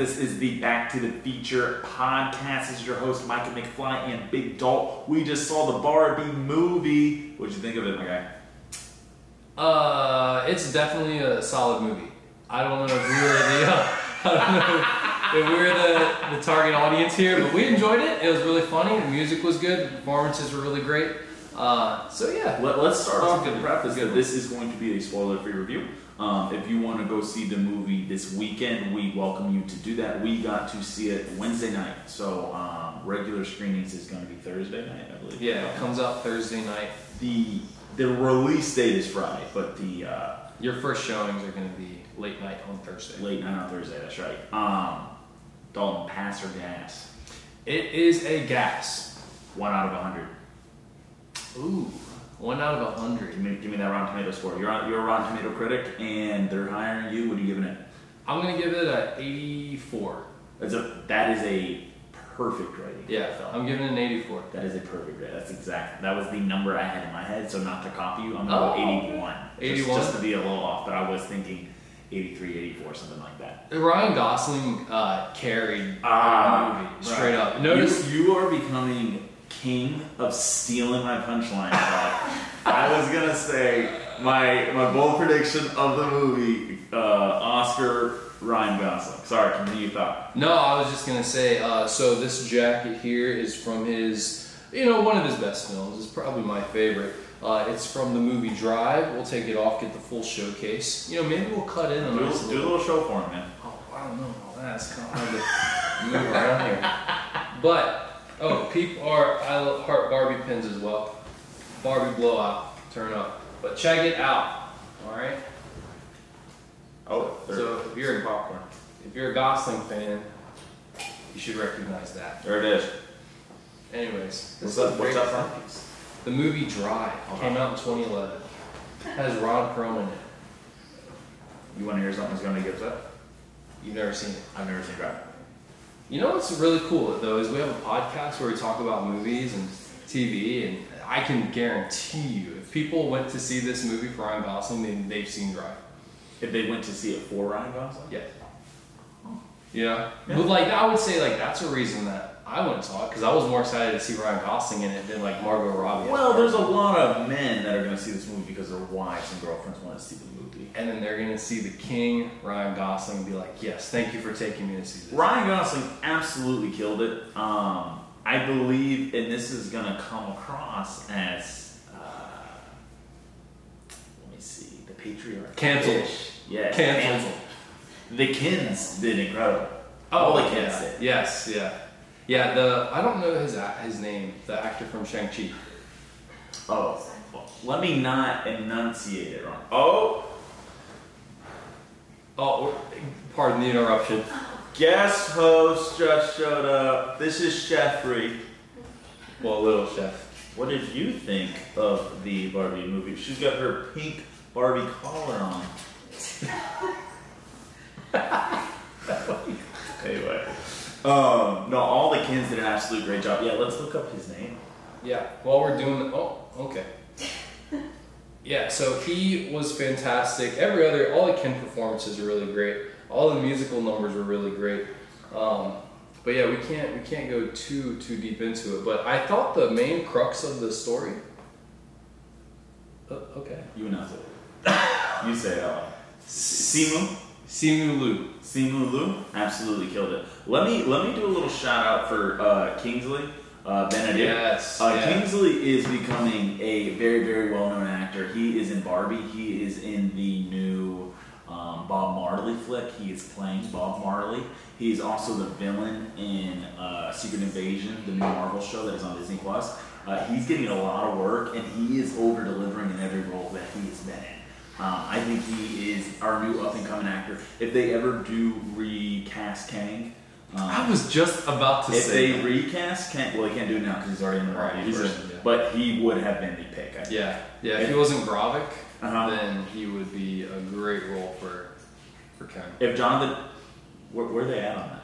This is the Back to the Feature podcast. This is your host, Micah McFly and Big Dalt. We just saw the Barbie movie. What'd you think of it, my guy? Uh, it's definitely a solid movie. I don't know if we were the, uh, I don't know if we were the, the target audience here, but we enjoyed it. It was really funny. The music was good. The performances were really great. Uh, so yeah, Let, us start off with the preface Good. that this is going to be a spoiler-free review. Um, if you want to go see the movie this weekend, we welcome you to do that. We got to see it Wednesday night, so um, regular screenings is going to be Thursday night, I believe. yeah, it comes out Thursday night. The the release date is Friday, but the uh, Your first showings are going to be late night on Thursday. late night on Thursday. That's right. Um, Dalton, pass or gas? It is a gas. One out of a hundred. Ooh, one out of a Give hundred. me, give me that Rotten Tomato score. You're on, you're a Rotten Tomato critic, and they're hiring you. What are you giving it? I'm going to give it a 84. That's a that is a perfect rating. Yeah. I'm giving it an 84. That is a perfect rating. That's exact. That was the number I had in my head. So not to copy you, I'm gonna Oh, go 81. Just- 81? Just, to be a little off, but I was thinking 83, 84, something like that. Ryan Gosling uh, carried Ah, the movie straight right. up. Notice you, you are becoming king of stealing my punchline. I was gonna say my my bold prediction of the movie, uh, Oscar Ryan Gosling. Sorry, continue your thought. No, I was just gonna say. Uh, so this jacket here is from his, you know, one of his best films. It's probably my favorite. Uh, it's from the movie Drive. We'll take it off, get the full showcase. You know, maybe we'll cut in a Do, nice do a little show for him, man. Oh, I don't know. That's kind of hard to move around here. But oh, peep our I love heart Barbie pins as well. Barbie blowout, turn up. But check it out. All right. Oh, there- So if you're in popcorn. if you're a Gosling fan, you should recognize that. There it is. Anyways, What's is What's up, from? The movie Drive uh-huh. came out in 2011. Has Ron Perlman in it. You want to hear something that's gonna get up? You've never seen it. I've never seen Drive. You know what's really cool though is we have a podcast where we talk about movies and TV, and I can guarantee you, if people went to see this movie for Ryan Gosling, then they've seen Drive. If they went to see it for Ryan Gosling, Yeah. Know, Yeah. but like I would say, like that's a reason that I went and saw it because I was more excited to see Ryan Gosling in it than like Margot Robbie. Well, there's a lot of men that are going to see this movie because their wives and girlfriends want to see the movie. and then they're gonna see the King, Ryan Gosling, and be like, "Yes, thank you for taking me to see this." Ryan Gosling absolutely killed it. Um, I believe, and this is going to come across as, uh, let me see, the patriarch. Canceled. Yeah, Canceled. The Kens did incredible. All the Kens yeah. did. Yes, yeah, yeah. The I don't know his his name, the actor from Shang Chi. Oh, let me not enunciate it wrong. Oh, Oh, pardon the interruption. guest host just showed up. This is Sheffrey. Well, little chef. What did you think of the Barbie movie? She's got her pink Barbie collar on. anyway, um, no, all the kids did an absolute great job. Yeah, let's look up his name. Yeah. While we're doing the oh, okay. Yeah, so he was fantastic. Every other, all the Ken performances are really great. All the musical numbers were really great. Um, but yeah, we can't we can't go too too deep into it. But I thought the main crux of the story. Uh, okay. You announce it. you say it out. Simu. Simu Liu. Simu Liu absolutely killed it. Let me let me do a little shout out for uh, Kingsley uh, Benedict. Yes. Uh, yeah. Kingsley is becoming a very, very well known actor. He is in Barbie. He is in the new um, Bob Marley flick. He is playing Bob Marley. He's also the villain in uh, Secret Invasion, the new Marvel show that is on Disney Plus. Uh, he's getting a lot of work, and he is over delivering in every role that he has been in. Um, I think he is our new up and coming actor. If they ever do recast Kang, um, I was just about to if say. they that. recast Kang, well, he can't do it now because he's already in the Right, Barbie he's in, version. yeah. But he would have been the pick. I think. yeah, yeah. If he wasn't Gravik, Uh-huh. then he would be a great role for for Ken. If Jonathan, where, where are they at on that?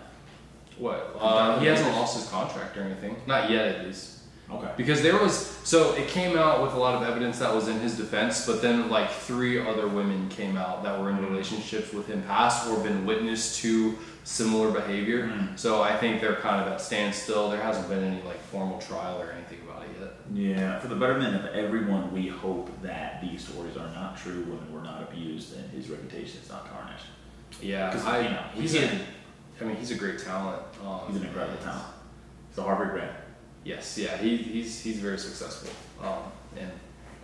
What? Uh, he hasn't lost his contract or anything. Not yet, at least. Okay. Because there was so it came out with a lot of evidence that was in his defense, but then like three other women came out that were in relationships with him past or been witness to similar behavior. Mm. So I think they're kind of at standstill. There hasn't been any like formal trial or anything about it yet. Yeah, for the betterment of everyone, we hope that these stories are not true, women were not abused, and his reputation is not tarnished. Yeah, because you know, he's a, I mean, he's a great talent. Um, He's an incredible talent. He's a Harvard grad. Yes, yeah, he, he's he's very successful um, and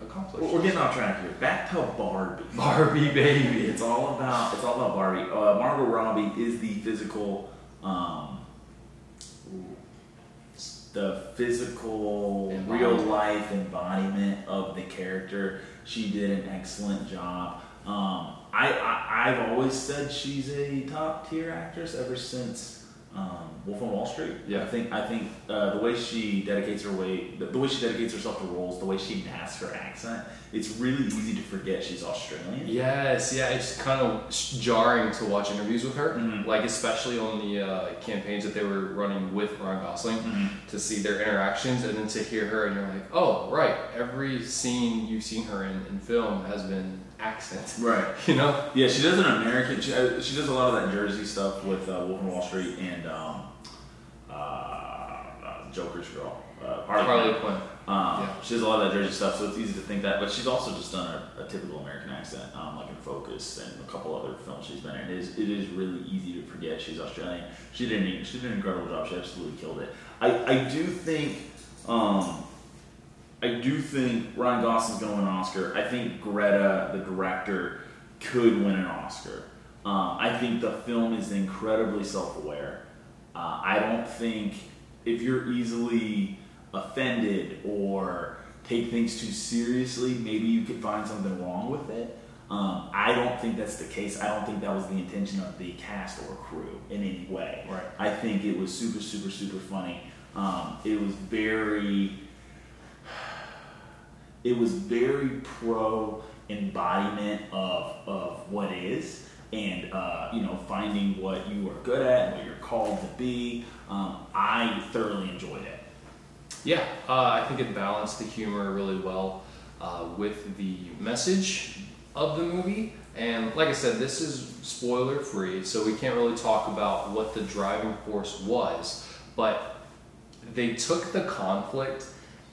accomplished. We're getting off track here. Back to Barbie. Barbie baby. It's all about it's all about Barbie. Uh, Margot Robbie is the physical, um, the physical, real life embodiment of the character. She did an excellent job. Um, I, I I've always said she's a top tier actress ever since um, Wolf on Wall Street. Yeah. I think I think uh, the way she dedicates her way, the, the way she dedicates herself to roles, the way she masks her accent, it's really easy to forget she's Australian. Yes, yeah, it's kind of jarring to watch interviews with her, Mhm. like especially on the uh, campaigns that they were running with Ryan Gosling, Mhm. to see their interactions and then to hear her, and you're like, oh, right, every scene you've seen her in in film has been accent, Right. you know? Yeah, she does an American. She, uh, she does a lot of that Jersey stuff with uh, Wolf of Wall Street and um, uh, uh, Joker's girl, uh, Harley. Harley Quinn. Quinn. Um, Yeah. She does a lot of that Jersey stuff, so it's easy to think that. But she's also just done a, a typical American accent, um, like in Focus and a couple other films she's been in. It is, it is really easy to forget she's Australian. She did an, she did an incredible job. She absolutely killed it. I, I do think. Um, I do think Ryan Gosling's going to win an Oscar. I think Greta, the director, could win an Oscar. Um, I think the film is incredibly self-aware. Uh, I don't think if you're easily offended or take things too seriously, maybe you could find something wrong with it. Um, I don't think that's the case. I don't think that was the intention of the cast or crew in any way. Right. I think it was super, super, super funny. Um, it was very it was very pro embodiment of, of what is and uh, you know finding what you are good at and what you're called to be um, i thoroughly enjoyed it Yeah, uh, I think it balanced the humor really well uh, with the message of the movie. And like I said, this is spoiler free, so we can't really talk about what the driving force was. But they took the conflict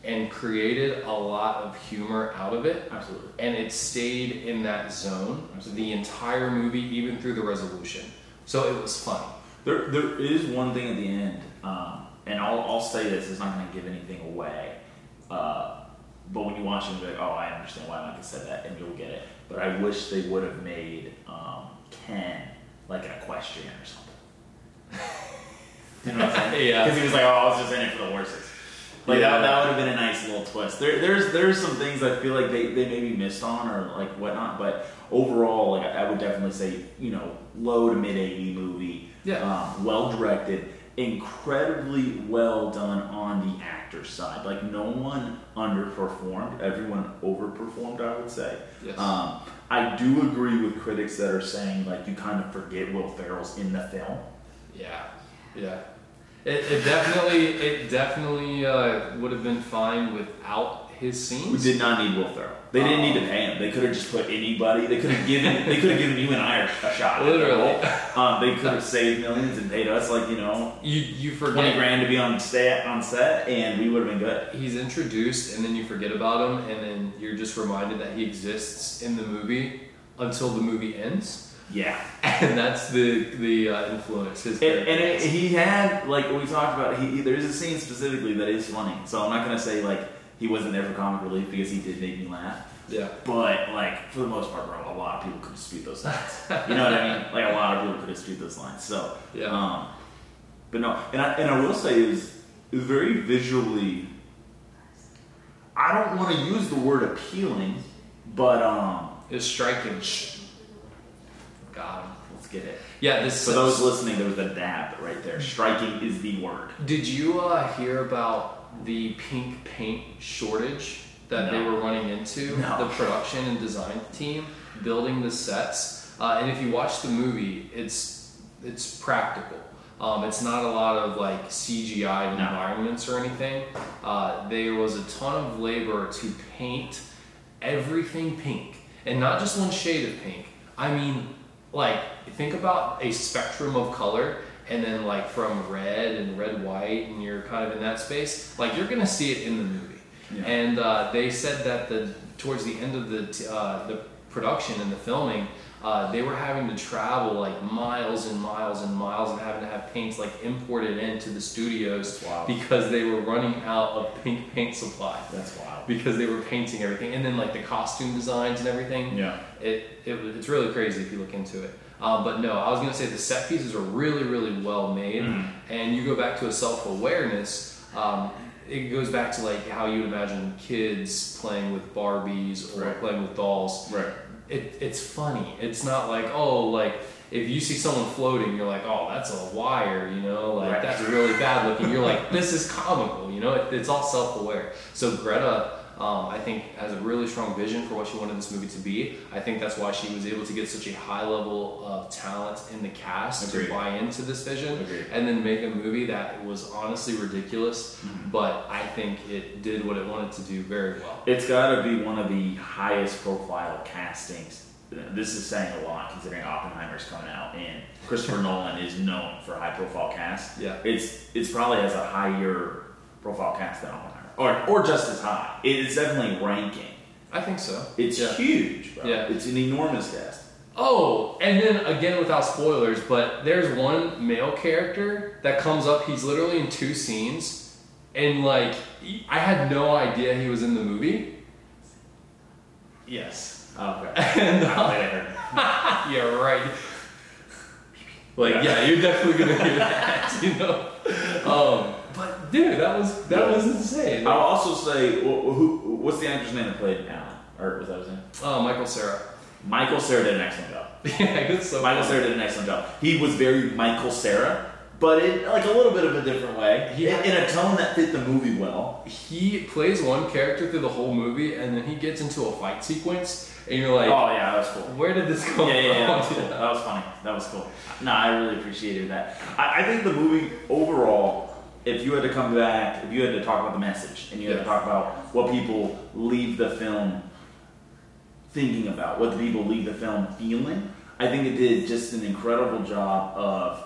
and created a lot of humor out of it. absolutely And it stayed in that zone the entire movie, even through the resolution. So it was funny. there, there is one thing at the end um, and I'll, I'll say this it's not going to give anything away uh, but when you watch it, you're like, oh, I understand why Micah said that, and you'll get it. But I wish they would have made um, Ken like an equestrian or something. you know what I'm saying? Yeah. Because he was like, oh, I was just in it for the horses. Like Yeah. that, that would have been a nice little twist. There, there's there's some things I feel like they, they maybe missed on or like whatnot, but overall, like I would definitely say, you know, low to mid eighty movie, Yeah. um, well directed, incredibly well done on the actor side. Like no one underperformed, everyone overperformed. I would say. Yes. Um, I do agree with critics that are saying like you kind of forget Will Ferrell's in the film. Yeah, yeah. It, it definitely, it definitely uh, would have been fine without his scenes. We did not need Will Ferrell. They didn't need to pay him. They could have just put anybody. They could have given. they could have given you and I a shot. Literally. Um, they could have saved millions and paid us like you know You you twenty grand to be on set on set, and we would have been good. he's introduced, and then you forget about him, and then you're just reminded that he exists in the movie until the movie ends, Yeah. and that's the the uh, influence. His And, and it, he had like we talked about. He, there is a scene specifically that is funny. So I'm not gonna say like he wasn't there for comic relief because he did make me laugh. yeah, But like for the most part, bro, a lot of people could dispute those lines. You know what I mean? Like a lot of people could dispute those lines. So Yeah. Um, but no, and I, and I will say is very visually. I don't want to use the word appealing, but um, it's striking. Him. let's get it. Yeah, this. For those listening, there was a dab right there. Striking is the word. Did you uh, hear about the pink paint shortage that they were running into? No. The production and design team building the sets, uh, and if you watch the movie, it's it's practical. Um, it's not a lot of like CGI No. environments or anything. Uh, there was a ton of labor to paint everything pink, and not just one shade of pink. I mean, like think about a spectrum of color, and then like from red and red white, and you're kind of in that space. Like you're gonna see it in the movie. Yeah. And uh, they said that the towards the end of the t- uh, the production and the filming, uh, they were having to travel like miles and miles and miles and having to have paints like imported into the studios wild. because they were running out of pink paint supply That's wild. because they were painting everything and then like the costume designs and everything. Yeah. It, it it's really crazy if you look into it. Um, but no, I was gonna say the set pieces are really really well made, Mhm. and you go back to a self awareness. Um, it goes back to like how you would imagine kids playing with Barbies or Right. playing with dolls. Right. It, it's funny. It's not like oh like if you see someone floating, you're like oh that's a wire, you know, like Right. that's really bad looking. You're like this is comical, you know. It, it's all self aware. So Greta. Um, I think has a really strong vision for what she wanted this movie to be. I think that's why she was able to get such a high level of talent in the cast Agreed. to buy into this vision Agreed. and then make a movie that was honestly ridiculous, Mhm. but I think it did what it wanted to do very well. It's got to be one of the highest profile castings. This is saying a lot considering Oppenheimer's coming out and Christopher Nolan is known for high profile cast. Yeah. It's it's probably has a higher profile cast than Oppenheimer. Or or just as high. It's definitely ranking. I think so. It's Yeah. huge, bro. Yeah. It's an enormous cast. Oh, and then again without spoilers, but there's one male character that comes up. He's literally in two scenes, and like I had no idea he was in the movie. Yes. Okay. And uh, think I heard. yeah, right. Like yeah, you're definitely gonna hear that, you know. Um, dude, that was that was insane. I'll also say, wh- who, what's the actor's name that played Alan? Or was that his name? Oh, Michael Cera. Michael Cera did an excellent job. yeah, it's so Michael funny. Cera did an excellent job. He was very Michael Cera, but in like a little bit of a different way. Yeah. In, a tone that fit the movie well. He plays one character through the whole movie, and then he gets into a fight sequence, and you're like, oh yeah, that was cool. where did this come Yeah, yeah, yeah, that was from? cool. That was funny. That was cool. No, I really appreciated that. I, I think the movie overall, if you had to come back, if you had to talk about the message, and you had Yeah. to talk about what people leave the film thinking about, what the people leave the film feeling, I think it did just an incredible job of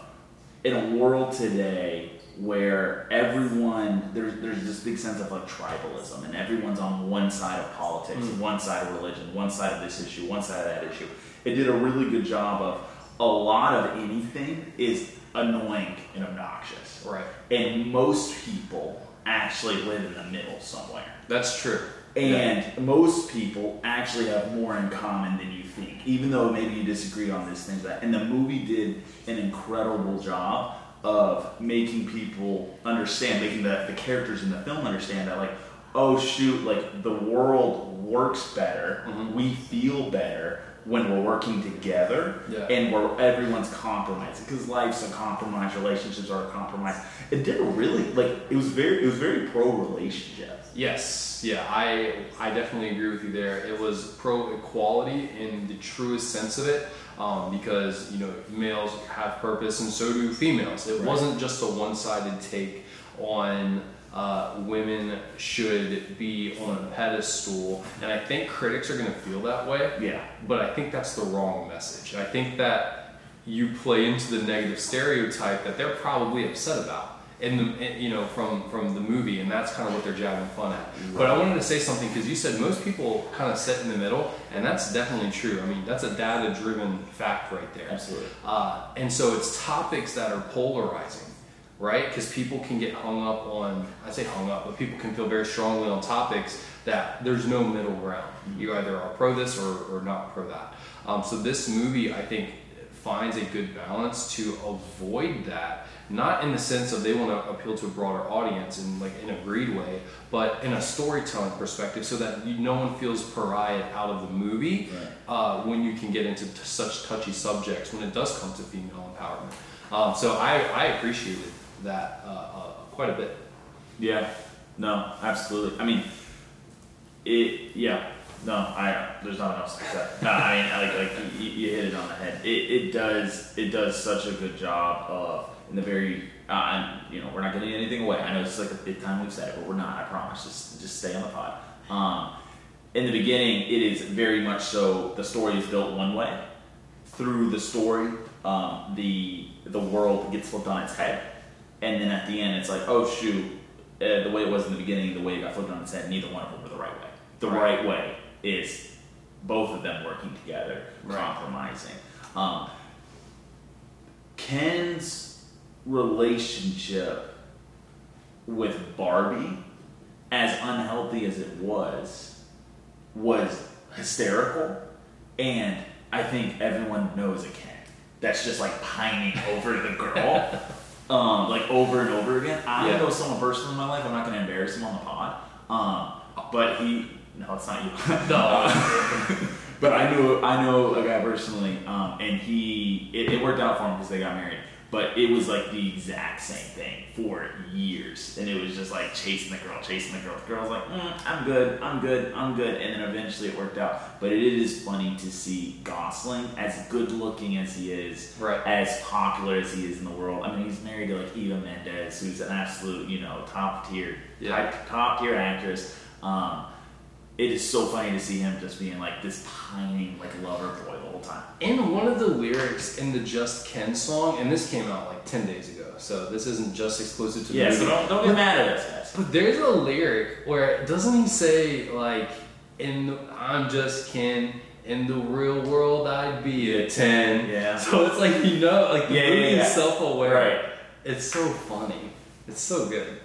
in a world today where everyone there's there's this big sense of like tribalism and everyone's on one side of politics, Mm. one side of religion, one side of this issue, one side of that issue. It did a really good job of a lot of anything is annoying and obnoxious. Right. And most people actually live in the middle somewhere. That's true. And most people actually have more in common than you think, even though maybe you disagree on this thing. That and the movie did an incredible job of making people understand, making the, the characters in the film understand that, like, oh shoot, like the world works better, Mhm. we feel better when we're working together, Yeah. and where everyone's compromised because life's a compromise, relationships are a compromise. It did a really like it was very it was very pro relationship. Yes, yeah, I I definitely agree with you there. It was pro equality in the truest sense of it, um, because you know males have purpose and so do females. It Right. wasn't just a one-sided take on uh, women should be on a pedestal, and I think critics are going to feel that way. Yeah. But I think that's the wrong message. I think that you play into the negative stereotype that they're probably upset about in the in, you know from from the movie, and that's kind of what they're jabbing fun at. But I wanted to say something because you said most people kind of sit in the middle, and that's definitely true. I mean, that's a data-driven fact right there. Absolutely. Uh, and so it's topics that are polarizing, right? Because people can get hung up on, I say hung up, but people can feel very strongly on topics that there's no middle ground. You either are pro this or, or not pro that. Um, so this movie, I think, finds a good balance to avoid that. Not in the sense of they want to appeal to a broader audience in like an agreed way, but in a storytelling perspective, so that you, no one feels pariah out of the movie Right. uh, when you can get into t- such touchy subjects when it does come to female empowerment. Um, so I, I appreciated that uh, uh, quite a bit. Yeah, no, absolutely. I mean, it. Yeah, no, I. There's nothing else to say. No, I mean, like, like you, you hit it on the head. It, it does. It does such a good job of in the very, uh, you know, we're not giving anything away. I know it's like the fifth time we've said it, but we're not. I promise. Just just stay on the pod. Um, in the beginning, it is very much so. The story is built one way. Through the story, um, the the world gets flipped on its head, and then at the end, it's like, oh shoot, uh, the way it was in the beginning, the way it got flipped on its head, neither one of them were the right way. The Right. right, way is both of them working together, Right. compromising. Um, Ken's relationship with Barbie, as unhealthy as it was, was hysterical, and I think everyone knows a Ken that's just like pining over the girl, um, like over and over again. I Yeah. know someone personally in my life. I'm not going to embarrass him on the pod, um, but he. No, it's not you. No. but I knew I know a guy personally, um, and he it, it worked out for him because they got married. But it was like the exact same thing for years, and it was just like chasing the girl, chasing the girl. The girl's like, mm, "I'm good, I'm good, I'm good," and then eventually it worked out. But it is funny to see Gosling, as good looking as he is, Right. as popular as he is in the world. I mean, he's married to like Eva Mendes, who's an absolute, you know, top tier, Yeah. top tier actress. Um, it is so funny to see him just being like this pining like lover boy time. In one of the lyrics in the Just Ken song, and this came out like 10 days ago, so this isn't just exclusive to the Yeah, movie. so don't don't get mad at us, guys. But there's a lyric where doesn't he say like in the, I'm just Ken in the real world I'd be a 10. Yeah. So it's like you know like the Yeah, yeah, movie yeah. is self-aware. Right. It's so funny. It's so good.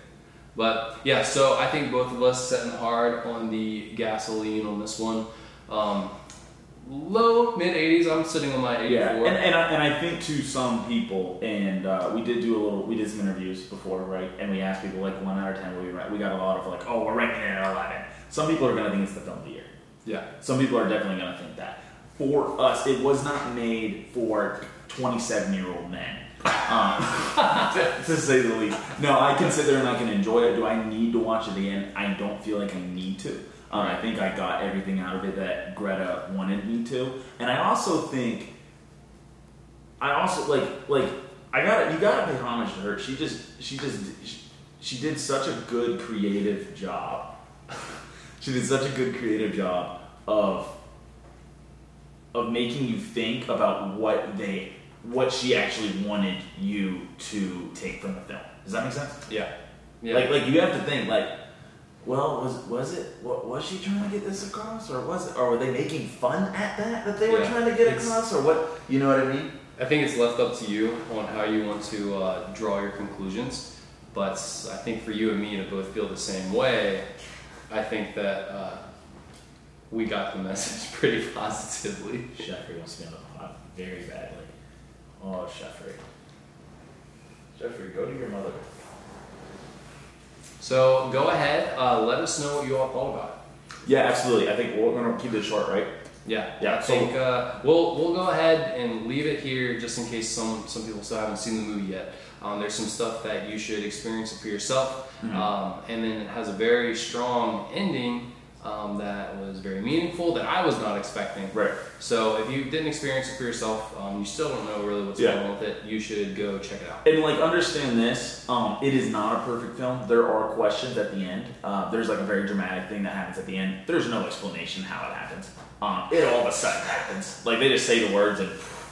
But yeah, so I think both of us setting hard on the gasoline on this one. Um, low mid 80s. I'm sitting on my 84. Yeah, and and I, and I think to some people, and uh, we did do a little, we did some interviews before, right? And we asked people like one out of ten, what we rank. We got a lot of like, oh, we're ranking it at eleven. Some people are gonna think it's the film of the year. yeah. Some people are definitely gonna think that. For us, it was not made for twenty-seven-year-old men. Um, to, to say the least. No, I can sit there and I can enjoy it. Do I need to watch it again? I don't feel like I need to. Um, I think I got everything out of it that Greta wanted me to, and I also think I also like like I got you got to pay homage to her. She just she just she, she did such a good creative job. she did such a good creative job of of making you think about what they what she actually wanted you to take from the film. Does that make sense? Yeah. Yeah. Like like you have to think like well, was was it? What was she trying to get this across, or was it? Or were they making fun at that that they were Yeah, trying to get across, or what? You know what I mean? I think it's left up to you on how you want to uh, draw your conclusions. But I think for you and me to both feel the same way, I think that uh, we got the message pretty positively. Jeffrey wants to be on the pod very badly. Oh, Jeffrey. Jeffrey, go to your mother. So go ahead, uh, let us know what you all thought about it. Yeah, absolutely. I think we're gonna keep this short, right? Yeah, Yeah, I think uh, we'll we'll go ahead and leave it here just in case some some people still haven't seen the movie yet. Um, there's some stuff that you should experience it for yourself, Mhm. um, and then it has a very strong ending um, that was very meaningful that I was not expecting. Right. So if you didn't experience it for yourself, um, you still don't know really what's Yeah. going on with it. You should go check it out. And like, understand this. Um, it is not a perfect film. There are questions at the end. Uh, there's like a very dramatic thing that happens at the end. There's no explanation how it happens. Um, it all of a sudden happens. Like they just say the words and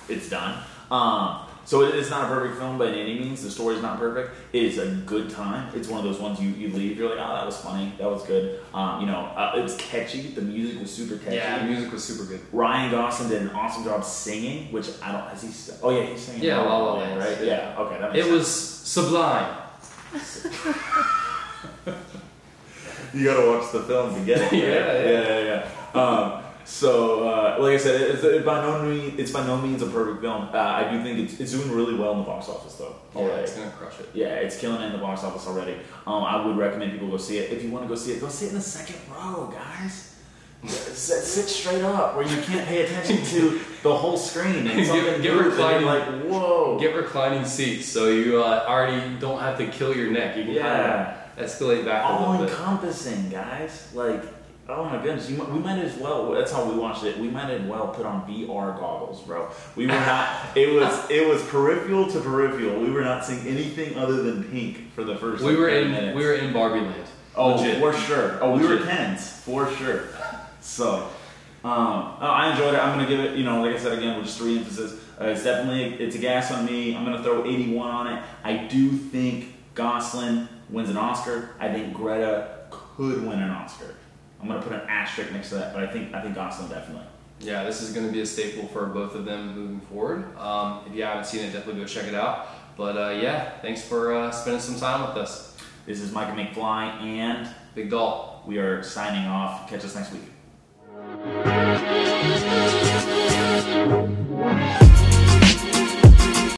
it's done. Um, so it is not a perfect film by any means. The story's not perfect. It is a good time. It's one of those ones you, you leave. You're like, oh, that was funny. That was good. Um, you know, uh, it was catchy. The music was super catchy. Yeah, the music was super good. Ryan Gosling did an awesome job singing, which I don't. Has he? s- Oh yeah, he's singing. Yeah, La La Land. right? Yeah. Okay, that makes It sense. was sublime. You gotta watch the film to get it. right? Yeah, yeah. yeah, yeah. yeah. Um, so, uh, like I said, it's, it's by no means it's by no means a perfect film. Uh, I do think it's, it's doing really well in the box office, though. Yeah, already. it's gonna crush it. Yeah, it's killing it in the box office already. Um, I would recommend people go see it. If you want to go see it, go sit in the second row, guys. sit, sit straight up where you can't pay attention to the whole screen and Get- something get moves and you're reclining. like, whoa. Get reclining seats so you uh, already don't have to kill your neck. You can Yeah. kind of escalate back all encompassing, guys. Like Oh my goodness, you, we might as well. That's how we watched it. We might as well put on VR goggles, bro. We were not. it was it was peripheral to peripheral. We were not seeing anything other than pink for the first. We like, were 30 in minutes. we were in Barbie Land. Oh, Legit. for sure. Oh, we were Legit. tens for sure. So, um, oh, I enjoyed it. I'm gonna give it. You know, like I said again, with just three emphasis. Uh, it's definitely it's a gas on me. I'm gonna throw 81 on it. I do think Gosling wins an Oscar. I think Greta could win an Oscar. I'm gonna put an asterisk next to that, but I think I think Gosling definitely. Yeah, this is going to be a staple for both of them moving forward. Um, if you haven't seen it, definitely go check it out. But uh, yeah, thanks for uh, spending some time with us. This is Micah McFly, and Big Dalt. we are signing off. Catch us next week.